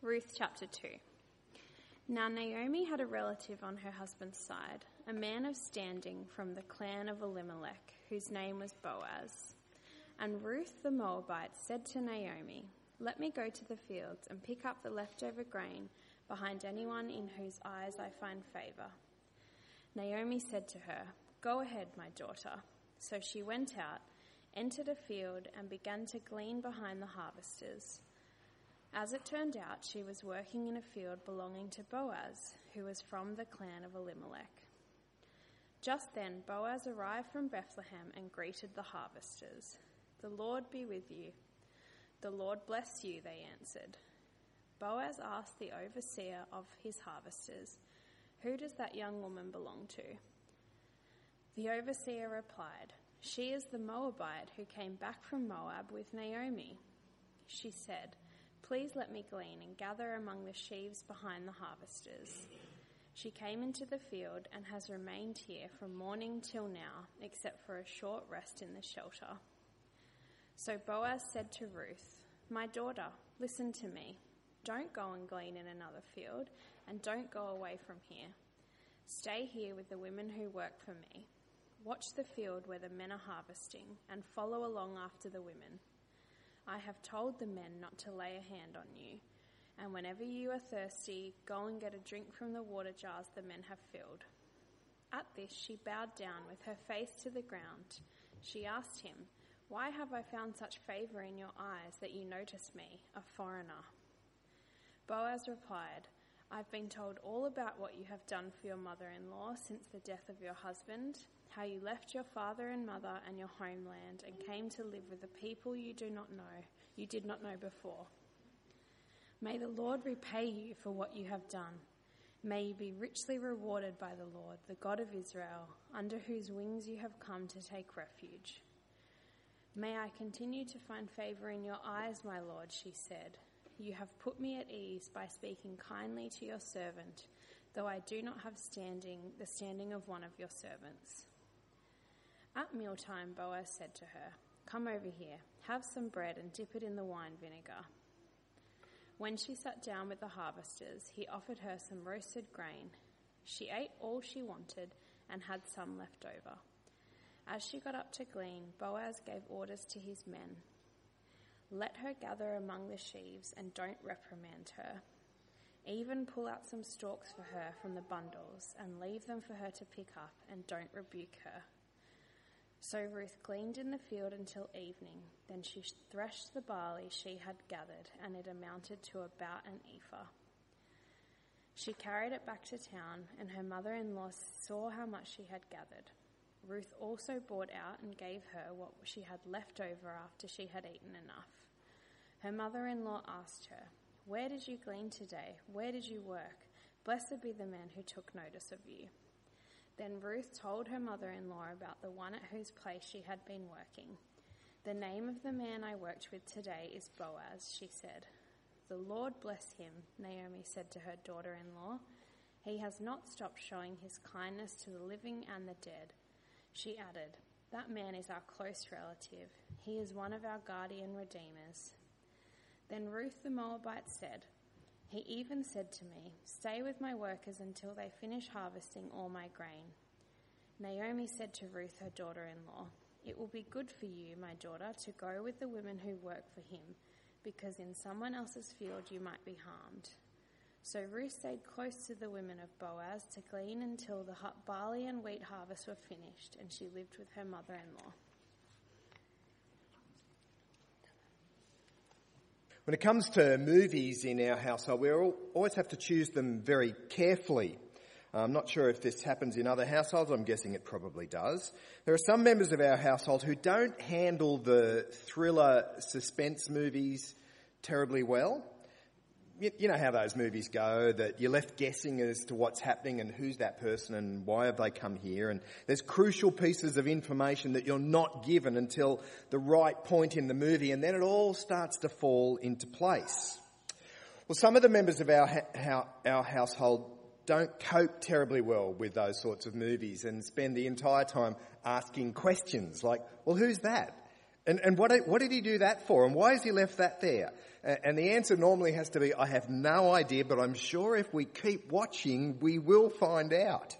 Ruth chapter 2. Now Naomi had a relative on her husband's side, a man of standing from the clan of Elimelech, whose name was Boaz. And Ruth the Moabite said to Naomi, Let me go to the fields and pick up the leftover grain behind anyone in whose eyes I find favor. Naomi said to her, Go ahead, my daughter. So she went out, entered a field, and began to glean behind the harvesters. As it turned out, she was working in a field belonging to Boaz, who was from the clan of Elimelech. Just then, Boaz arrived from Bethlehem and greeted the harvesters. The Lord be with you. The Lord bless you, they answered. Boaz asked the overseer of his harvesters, Who does that young woman belong to? The overseer replied, She is the Moabite who came back from Moab with Naomi. She said, Please let me glean and gather among the sheaves behind the harvesters. She came into the field and has remained here from morning till now, except for a short rest in the shelter. So Boaz said to Ruth, My daughter, listen to me. Don't go and glean in another field, and don't go away from here. Stay here with the women who work for me. Watch the field where the men are harvesting, and follow along after the women. I have told the men not to lay a hand on you. And whenever you are thirsty, go and get a drink from the water jars the men have filled. At this, she bowed down with her face to the ground. She asked him, Why have I found such favor in your eyes that you notice me, a foreigner? Boaz replied, I've been told all about what you have done for your mother in law since the death of your husband how you left your father and mother and your homeland and came to live with a people you do not know, you did not know before. May the Lord repay you for what you have done. May you be richly rewarded by the Lord, the God of Israel, under whose wings you have come to take refuge. May I continue to find favor in your eyes, my Lord, she said. You have put me at ease by speaking kindly to your servant, though I do not have standing the standing of one of your servants. At mealtime, Boaz said to her, Come over here, have some bread and dip it in the wine vinegar. When she sat down with the harvesters, he offered her some roasted grain. She ate all she wanted and had some left over. As she got up to glean, Boaz gave orders to his men Let her gather among the sheaves and don't reprimand her. Even pull out some stalks for her from the bundles and leave them for her to pick up and don't rebuke her. So Ruth gleaned in the field until evening. Then she threshed the barley she had gathered, and it amounted to about an ephah. She carried it back to town, and her mother in law saw how much she had gathered. Ruth also bought out and gave her what she had left over after she had eaten enough. Her mother in law asked her, Where did you glean today? Where did you work? Blessed be the man who took notice of you. Then Ruth told her mother in law about the one at whose place she had been working. The name of the man I worked with today is Boaz, she said. The Lord bless him, Naomi said to her daughter in law. He has not stopped showing his kindness to the living and the dead. She added, That man is our close relative. He is one of our guardian redeemers. Then Ruth the Moabite said, he even said to me, Stay with my workers until they finish harvesting all my grain. Naomi said to Ruth, her daughter in law, It will be good for you, my daughter, to go with the women who work for him, because in someone else's field you might be harmed. So Ruth stayed close to the women of Boaz to glean until the barley and wheat harvests were finished, and she lived with her mother in law. When it comes to movies in our household, we always have to choose them very carefully. I'm not sure if this happens in other households. I'm guessing it probably does. There are some members of our household who don't handle the thriller suspense movies terribly well you, you, know how those movies go, that you're left guessing as to what's happening and who's that person and why have they come here. And there's crucial pieces of information that you're not given until the right point in the movie and then it all starts to fall into place. Well, some of the members of our, our household don't cope terribly well with those sorts of movies and spend the entire time asking questions like, well, who's that? And, and what, what did he do that for? And why has he left that there? And the answer normally has to be, I have no idea, but I'm sure if we keep watching, we will find out.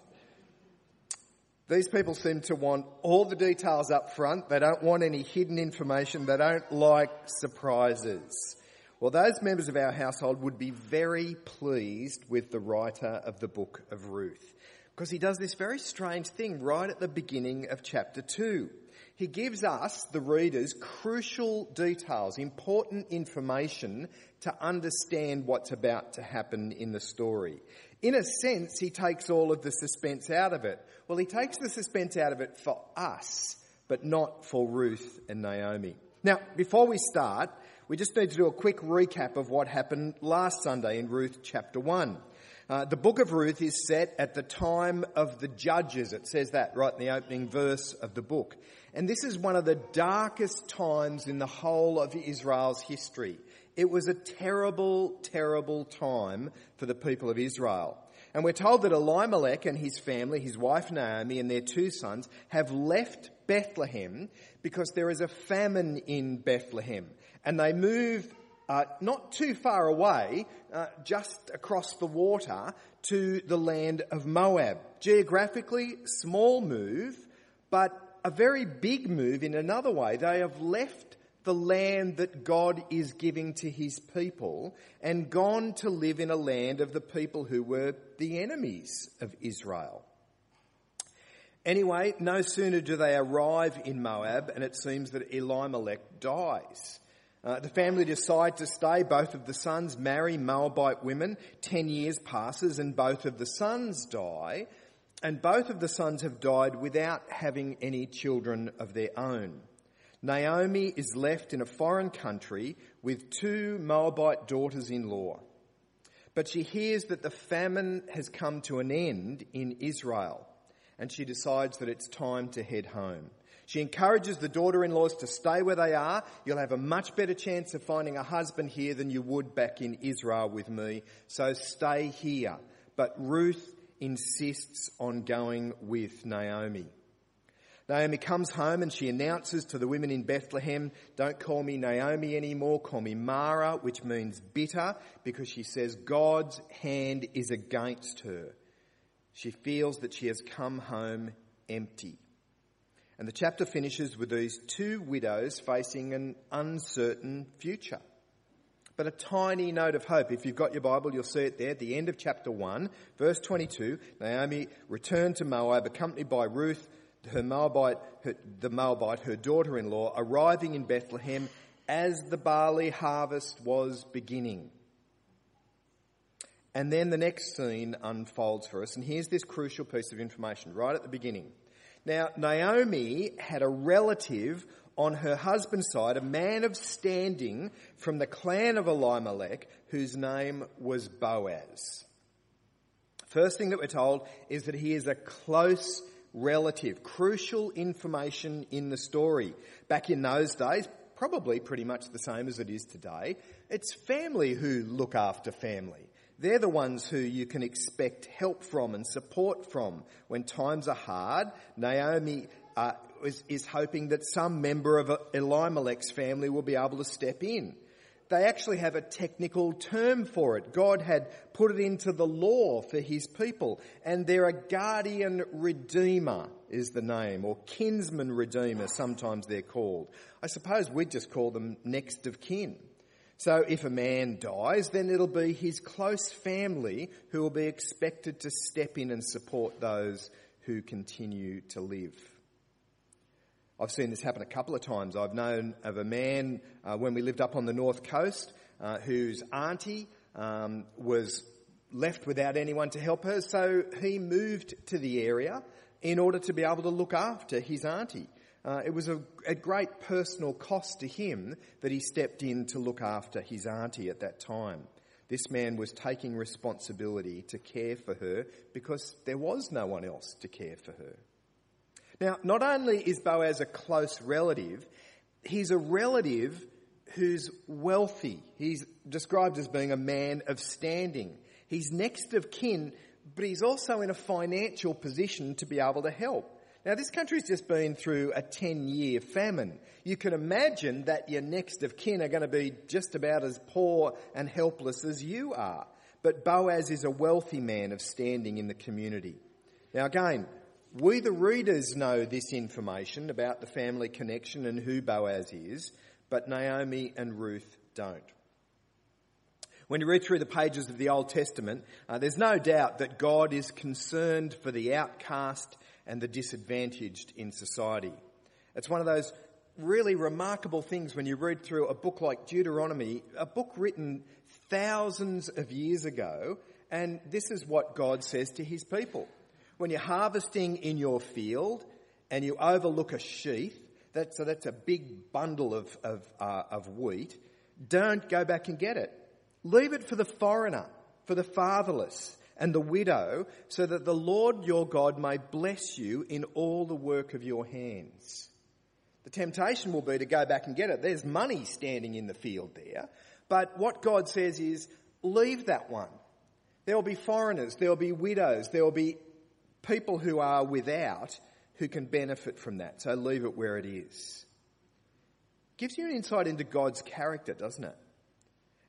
These people seem to want all the details up front. They don't want any hidden information. They don't like surprises. Well, those members of our household would be very pleased with the writer of the book of Ruth because he does this very strange thing right at the beginning of chapter 2. He gives us, the readers, crucial details, important information to understand what's about to happen in the story. In a sense, he takes all of the suspense out of it. Well, he takes the suspense out of it for us, but not for Ruth and Naomi. Now, before we start, we just need to do a quick recap of what happened last Sunday in Ruth chapter 1. Uh, the book of Ruth is set at the time of the judges. It says that right in the opening verse of the book. And this is one of the darkest times in the whole of Israel's history. It was a terrible, terrible time for the people of Israel. And we're told that Elimelech and his family, his wife Naomi and their two sons, have left Bethlehem because there is a famine in Bethlehem. And they move uh, not too far away, uh, just across the water to the land of Moab. Geographically, small move, but a very big move in another way. They have left the land that God is giving to his people and gone to live in a land of the people who were the enemies of Israel. Anyway, no sooner do they arrive in Moab and it seems that Elimelech dies. Uh, the family decide to stay. Both of the sons marry Moabite women. Ten years passes and both of the sons die. And both of the sons have died without having any children of their own. Naomi is left in a foreign country with two Moabite daughters in law. But she hears that the famine has come to an end in Israel and she decides that it's time to head home. She encourages the daughter in laws to stay where they are. You'll have a much better chance of finding a husband here than you would back in Israel with me. So stay here. But Ruth insists on going with Naomi. Naomi comes home and she announces to the women in Bethlehem, don't call me Naomi anymore, call me Mara, which means bitter, because she says God's hand is against her. She feels that she has come home empty. And the chapter finishes with these two widows facing an uncertain future. But a tiny note of hope. If you've got your Bible, you'll see it there at the end of chapter 1, verse 22. Naomi returned to Moab, accompanied by Ruth, her Moabite, her, the Moabite, her daughter-in-law, arriving in Bethlehem as the barley harvest was beginning. And then the next scene unfolds for us, and here's this crucial piece of information right at the beginning. Now, Naomi had a relative on her husband's side, a man of standing from the clan of Elimelech, whose name was Boaz. First thing that we're told is that he is a close relative. Crucial information in the story. Back in those days, probably pretty much the same as it is today, it's family who look after family. They're the ones who you can expect help from and support from when times are hard. Naomi uh, is, is hoping that some member of Elimelech's family will be able to step in. They actually have a technical term for it. God had put it into the law for his people, and they're a guardian redeemer is the name, or kinsman redeemer, sometimes they're called. I suppose we'd just call them next of kin. So if a man dies, then it'll be his close family who will be expected to step in and support those who continue to live. I've seen this happen a couple of times. I've known of a man uh, when we lived up on the north coast uh, whose auntie um, was left without anyone to help her, so he moved to the area in order to be able to look after his auntie. Uh, it was a, a great personal cost to him that he stepped in to look after his auntie at that time. This man was taking responsibility to care for her because there was no one else to care for her. Now, not only is Boaz a close relative, he's a relative who's wealthy. He's described as being a man of standing. He's next of kin, but he's also in a financial position to be able to help. Now, this country's just been through a 10 year famine. You can imagine that your next of kin are going to be just about as poor and helpless as you are. But Boaz is a wealthy man of standing in the community. Now, again, we the readers know this information about the family connection and who Boaz is, but Naomi and Ruth don't. When you read through the pages of the Old Testament, uh, there's no doubt that God is concerned for the outcast and the disadvantaged in society. It's one of those really remarkable things when you read through a book like Deuteronomy, a book written thousands of years ago, and this is what God says to his people. When you're harvesting in your field and you overlook a sheaf, that's, so that's a big bundle of, of, uh, of wheat, don't go back and get it. Leave it for the foreigner, for the fatherless, and the widow, so that the Lord your God may bless you in all the work of your hands. The temptation will be to go back and get it. There's money standing in the field there. But what God says is, leave that one. There will be foreigners, there will be widows, there will be people who are without who can benefit from that. So leave it where it is. Gives you an insight into God's character, doesn't it?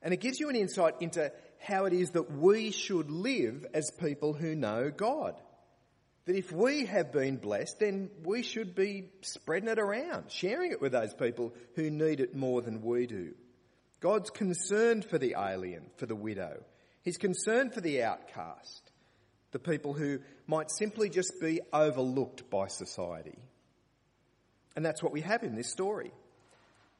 And it gives you an insight into how it is that we should live as people who know God. That if we have been blessed, then we should be spreading it around, sharing it with those people who need it more than we do. God's concerned for the alien, for the widow. He's concerned for the outcast, the people who might simply just be overlooked by society. And that's what we have in this story.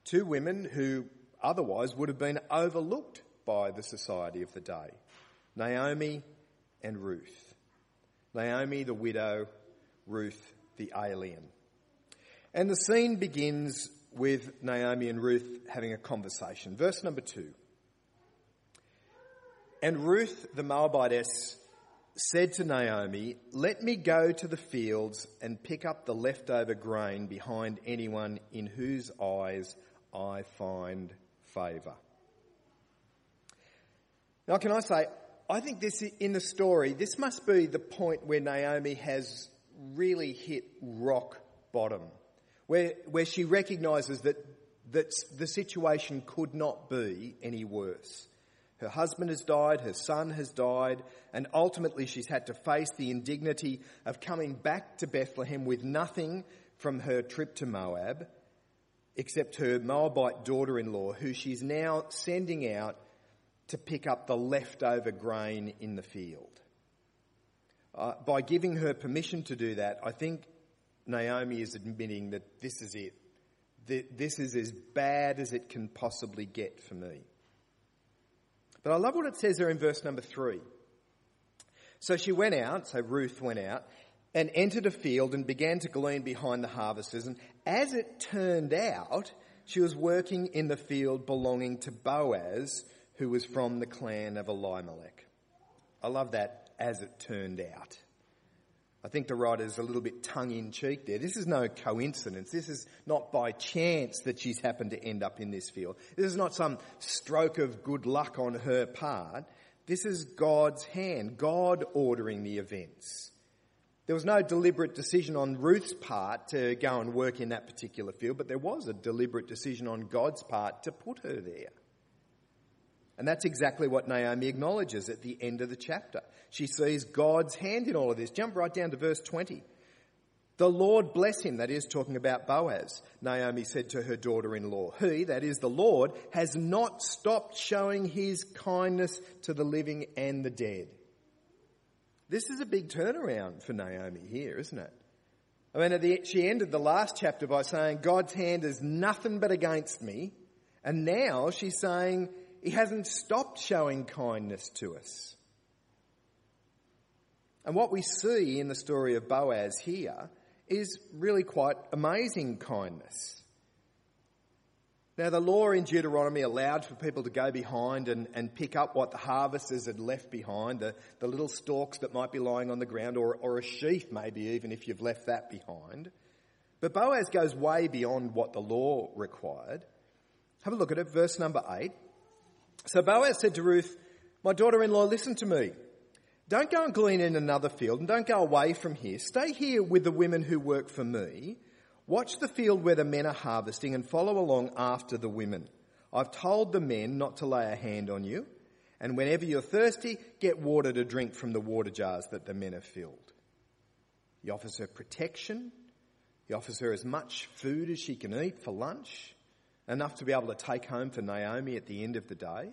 Two women who otherwise would have been overlooked by the society of the day Naomi and Ruth. Naomi, the widow, Ruth, the alien. And the scene begins with Naomi and Ruth having a conversation. Verse number two. And Ruth the Moabitess said to Naomi, Let me go to the fields and pick up the leftover grain behind anyone in whose eyes I find favour. Now, can I say, I think this in the story, this must be the point where Naomi has really hit rock bottom, where, where she recognises that, that the situation could not be any worse. Her husband has died, her son has died, and ultimately she's had to face the indignity of coming back to Bethlehem with nothing from her trip to Moab except her Moabite daughter in law, who she's now sending out to pick up the leftover grain in the field. Uh, by giving her permission to do that, I think Naomi is admitting that this is it. This is as bad as it can possibly get for me. But I love what it says there in verse number three. So she went out, so Ruth went out, and entered a field and began to glean behind the harvesters. And as it turned out, she was working in the field belonging to Boaz, who was from the clan of Elimelech. I love that as it turned out. I think the writer's a little bit tongue in cheek there. This is no coincidence. This is not by chance that she's happened to end up in this field. This is not some stroke of good luck on her part. This is God's hand, God ordering the events. There was no deliberate decision on Ruth's part to go and work in that particular field, but there was a deliberate decision on God's part to put her there. And that's exactly what Naomi acknowledges at the end of the chapter. She sees God's hand in all of this. Jump right down to verse 20. The Lord bless him, that is talking about Boaz. Naomi said to her daughter in law, He, that is the Lord, has not stopped showing his kindness to the living and the dead. This is a big turnaround for Naomi here, isn't it? I mean, the, she ended the last chapter by saying, God's hand is nothing but against me. And now she's saying, He hasn't stopped showing kindness to us. And what we see in the story of Boaz here is really quite amazing kindness. Now, the law in Deuteronomy allowed for people to go behind and, and pick up what the harvesters had left behind, the, the little stalks that might be lying on the ground, or, or a sheaf, maybe, even if you've left that behind. But Boaz goes way beyond what the law required. Have a look at it, verse number 8. So Boaz said to Ruth, My daughter in law, listen to me. Don't go and glean in another field and don't go away from here. Stay here with the women who work for me. Watch the field where the men are harvesting and follow along after the women. I've told the men not to lay a hand on you. And whenever you're thirsty, get water to drink from the water jars that the men have filled. He offers her protection. He offers her as much food as she can eat for lunch, enough to be able to take home for Naomi at the end of the day.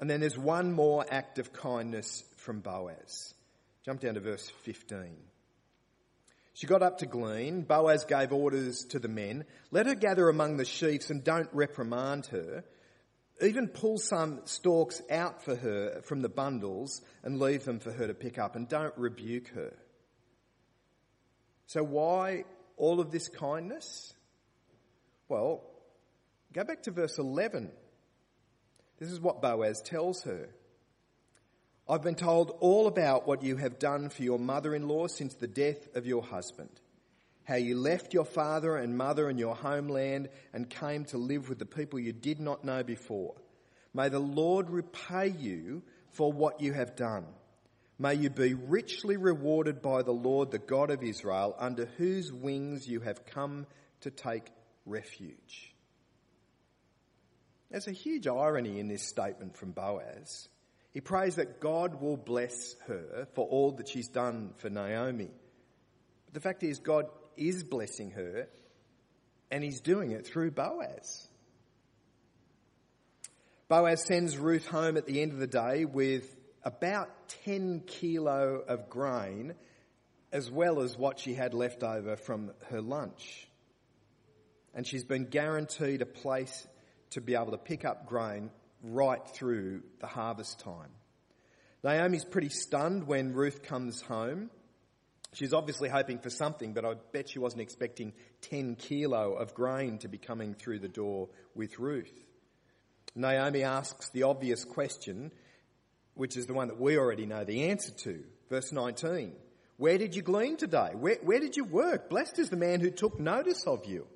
And then there's one more act of kindness from Boaz. Jump down to verse 15. She got up to glean. Boaz gave orders to the men let her gather among the sheaves and don't reprimand her. Even pull some stalks out for her from the bundles and leave them for her to pick up and don't rebuke her. So, why all of this kindness? Well, go back to verse 11. This is what Boaz tells her. I've been told all about what you have done for your mother in law since the death of your husband. How you left your father and mother and your homeland and came to live with the people you did not know before. May the Lord repay you for what you have done. May you be richly rewarded by the Lord, the God of Israel, under whose wings you have come to take refuge. There's a huge irony in this statement from Boaz. He prays that God will bless her for all that she's done for Naomi. But the fact is, God is blessing her, and he's doing it through Boaz. Boaz sends Ruth home at the end of the day with about 10 kilo of grain, as well as what she had left over from her lunch. And she's been guaranteed a place to be able to pick up grain right through the harvest time. Naomi's pretty stunned when Ruth comes home. She's obviously hoping for something, but I bet she wasn't expecting 10 kilo of grain to be coming through the door with Ruth. Naomi asks the obvious question, which is the one that we already know the answer to. Verse 19. Where did you glean today? Where, where did you work? Blessed is the man who took notice of you.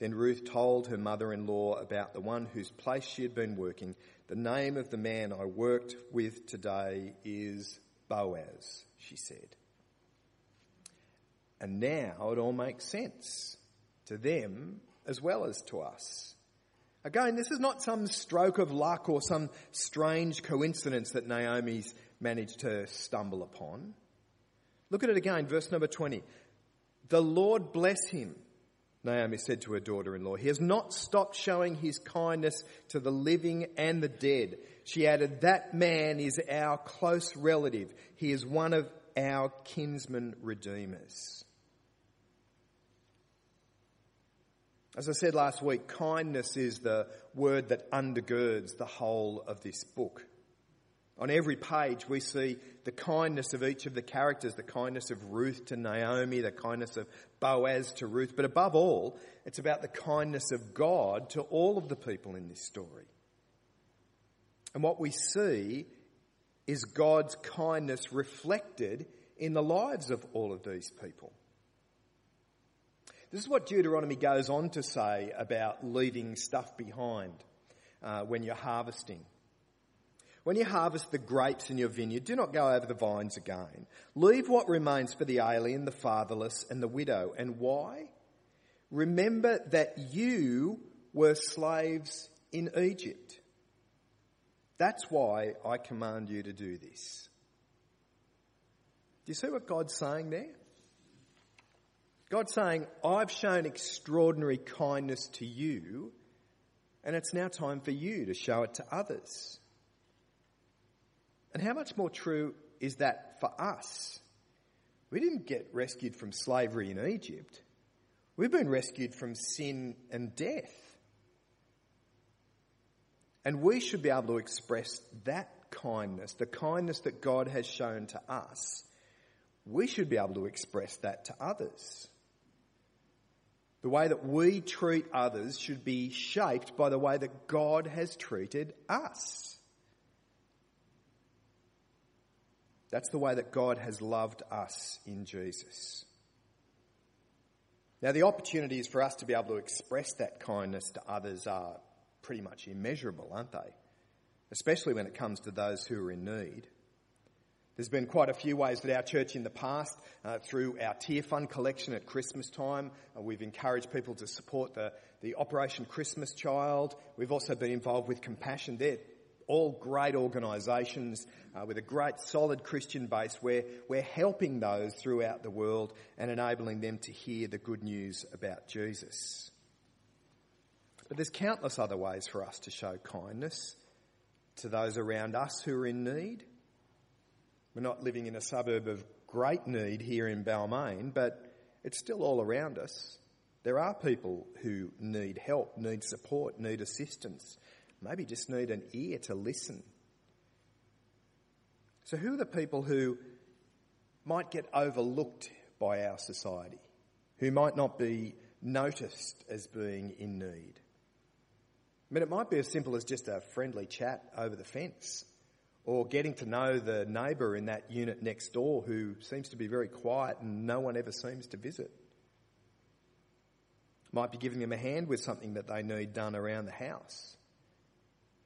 Then Ruth told her mother in law about the one whose place she had been working. The name of the man I worked with today is Boaz, she said. And now it all makes sense to them as well as to us. Again, this is not some stroke of luck or some strange coincidence that Naomi's managed to stumble upon. Look at it again, verse number 20. The Lord bless him Naomi said to her daughter in law. He has not stopped showing his kindness to the living and the dead. She added, That man is our close relative. He is one of our kinsman redeemers. As I said last week, kindness is the word that undergirds the whole of this book. On every page, we see the kindness of each of the characters the kindness of Ruth to Naomi, the kindness of Boaz to Ruth, but above all, it's about the kindness of God to all of the people in this story. And what we see is God's kindness reflected in the lives of all of these people. This is what Deuteronomy goes on to say about leaving stuff behind uh, when you're harvesting. When you harvest the grapes in your vineyard, do not go over the vines again. Leave what remains for the alien, the fatherless, and the widow. And why? Remember that you were slaves in Egypt. That's why I command you to do this. Do you see what God's saying there? God's saying, I've shown extraordinary kindness to you, and it's now time for you to show it to others. And how much more true is that for us? We didn't get rescued from slavery in Egypt. We've been rescued from sin and death. And we should be able to express that kindness, the kindness that God has shown to us. We should be able to express that to others. The way that we treat others should be shaped by the way that God has treated us. That's the way that God has loved us in Jesus. Now, the opportunities for us to be able to express that kindness to others are pretty much immeasurable, aren't they? Especially when it comes to those who are in need. There's been quite a few ways that our church in the past, uh, through our Tear Fund collection at Christmas time, uh, we've encouraged people to support the, the Operation Christmas Child. We've also been involved with Compassion. They're all great organisations uh, with a great solid Christian base where we're helping those throughout the world and enabling them to hear the good news about Jesus. But there's countless other ways for us to show kindness to those around us who are in need. We're not living in a suburb of great need here in Balmain, but it's still all around us. There are people who need help, need support, need assistance, maybe just need an ear to listen. So, who are the people who might get overlooked by our society, who might not be noticed as being in need? I mean, it might be as simple as just a friendly chat over the fence or getting to know the neighbour in that unit next door who seems to be very quiet and no one ever seems to visit. Might be giving them a hand with something that they need done around the house.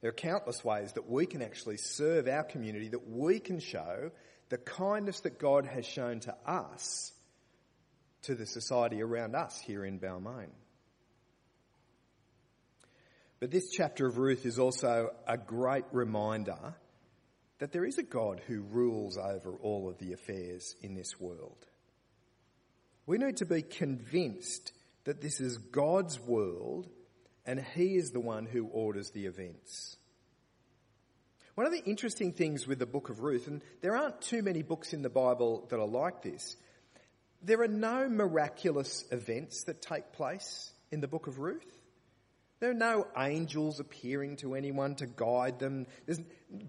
There are countless ways that we can actually serve our community, that we can show the kindness that God has shown to us to the society around us here in Balmain. But this chapter of Ruth is also a great reminder that there is a God who rules over all of the affairs in this world. We need to be convinced that this is God's world and He is the one who orders the events. One of the interesting things with the book of Ruth, and there aren't too many books in the Bible that are like this, there are no miraculous events that take place in the book of Ruth. There are no angels appearing to anyone to guide them. There's,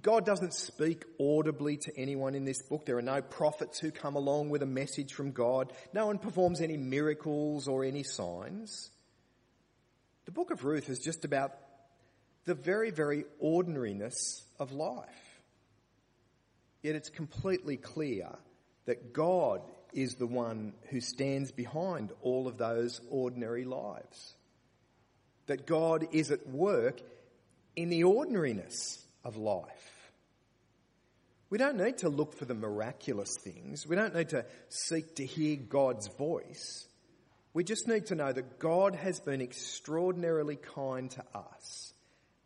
God doesn't speak audibly to anyone in this book. There are no prophets who come along with a message from God. No one performs any miracles or any signs. The book of Ruth is just about the very, very ordinariness of life. Yet it's completely clear that God is the one who stands behind all of those ordinary lives that God is at work in the ordinariness of life. We don't need to look for the miraculous things. We don't need to seek to hear God's voice. We just need to know that God has been extraordinarily kind to us,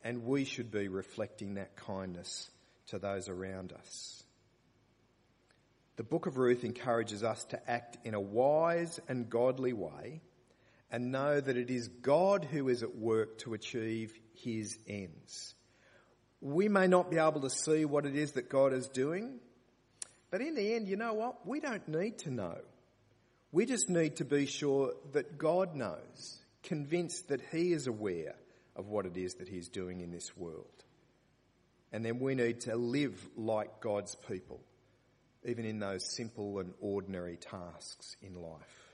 and we should be reflecting that kindness to those around us. The book of Ruth encourages us to act in a wise and godly way and know that it is God who is at work to achieve his ends. We may not be able to see what it is that God is doing, but in the end, you know what? We don't need to know. We just need to be sure that God knows, convinced that he is aware of what it is that he's doing in this world. And then we need to live like God's people, even in those simple and ordinary tasks in life.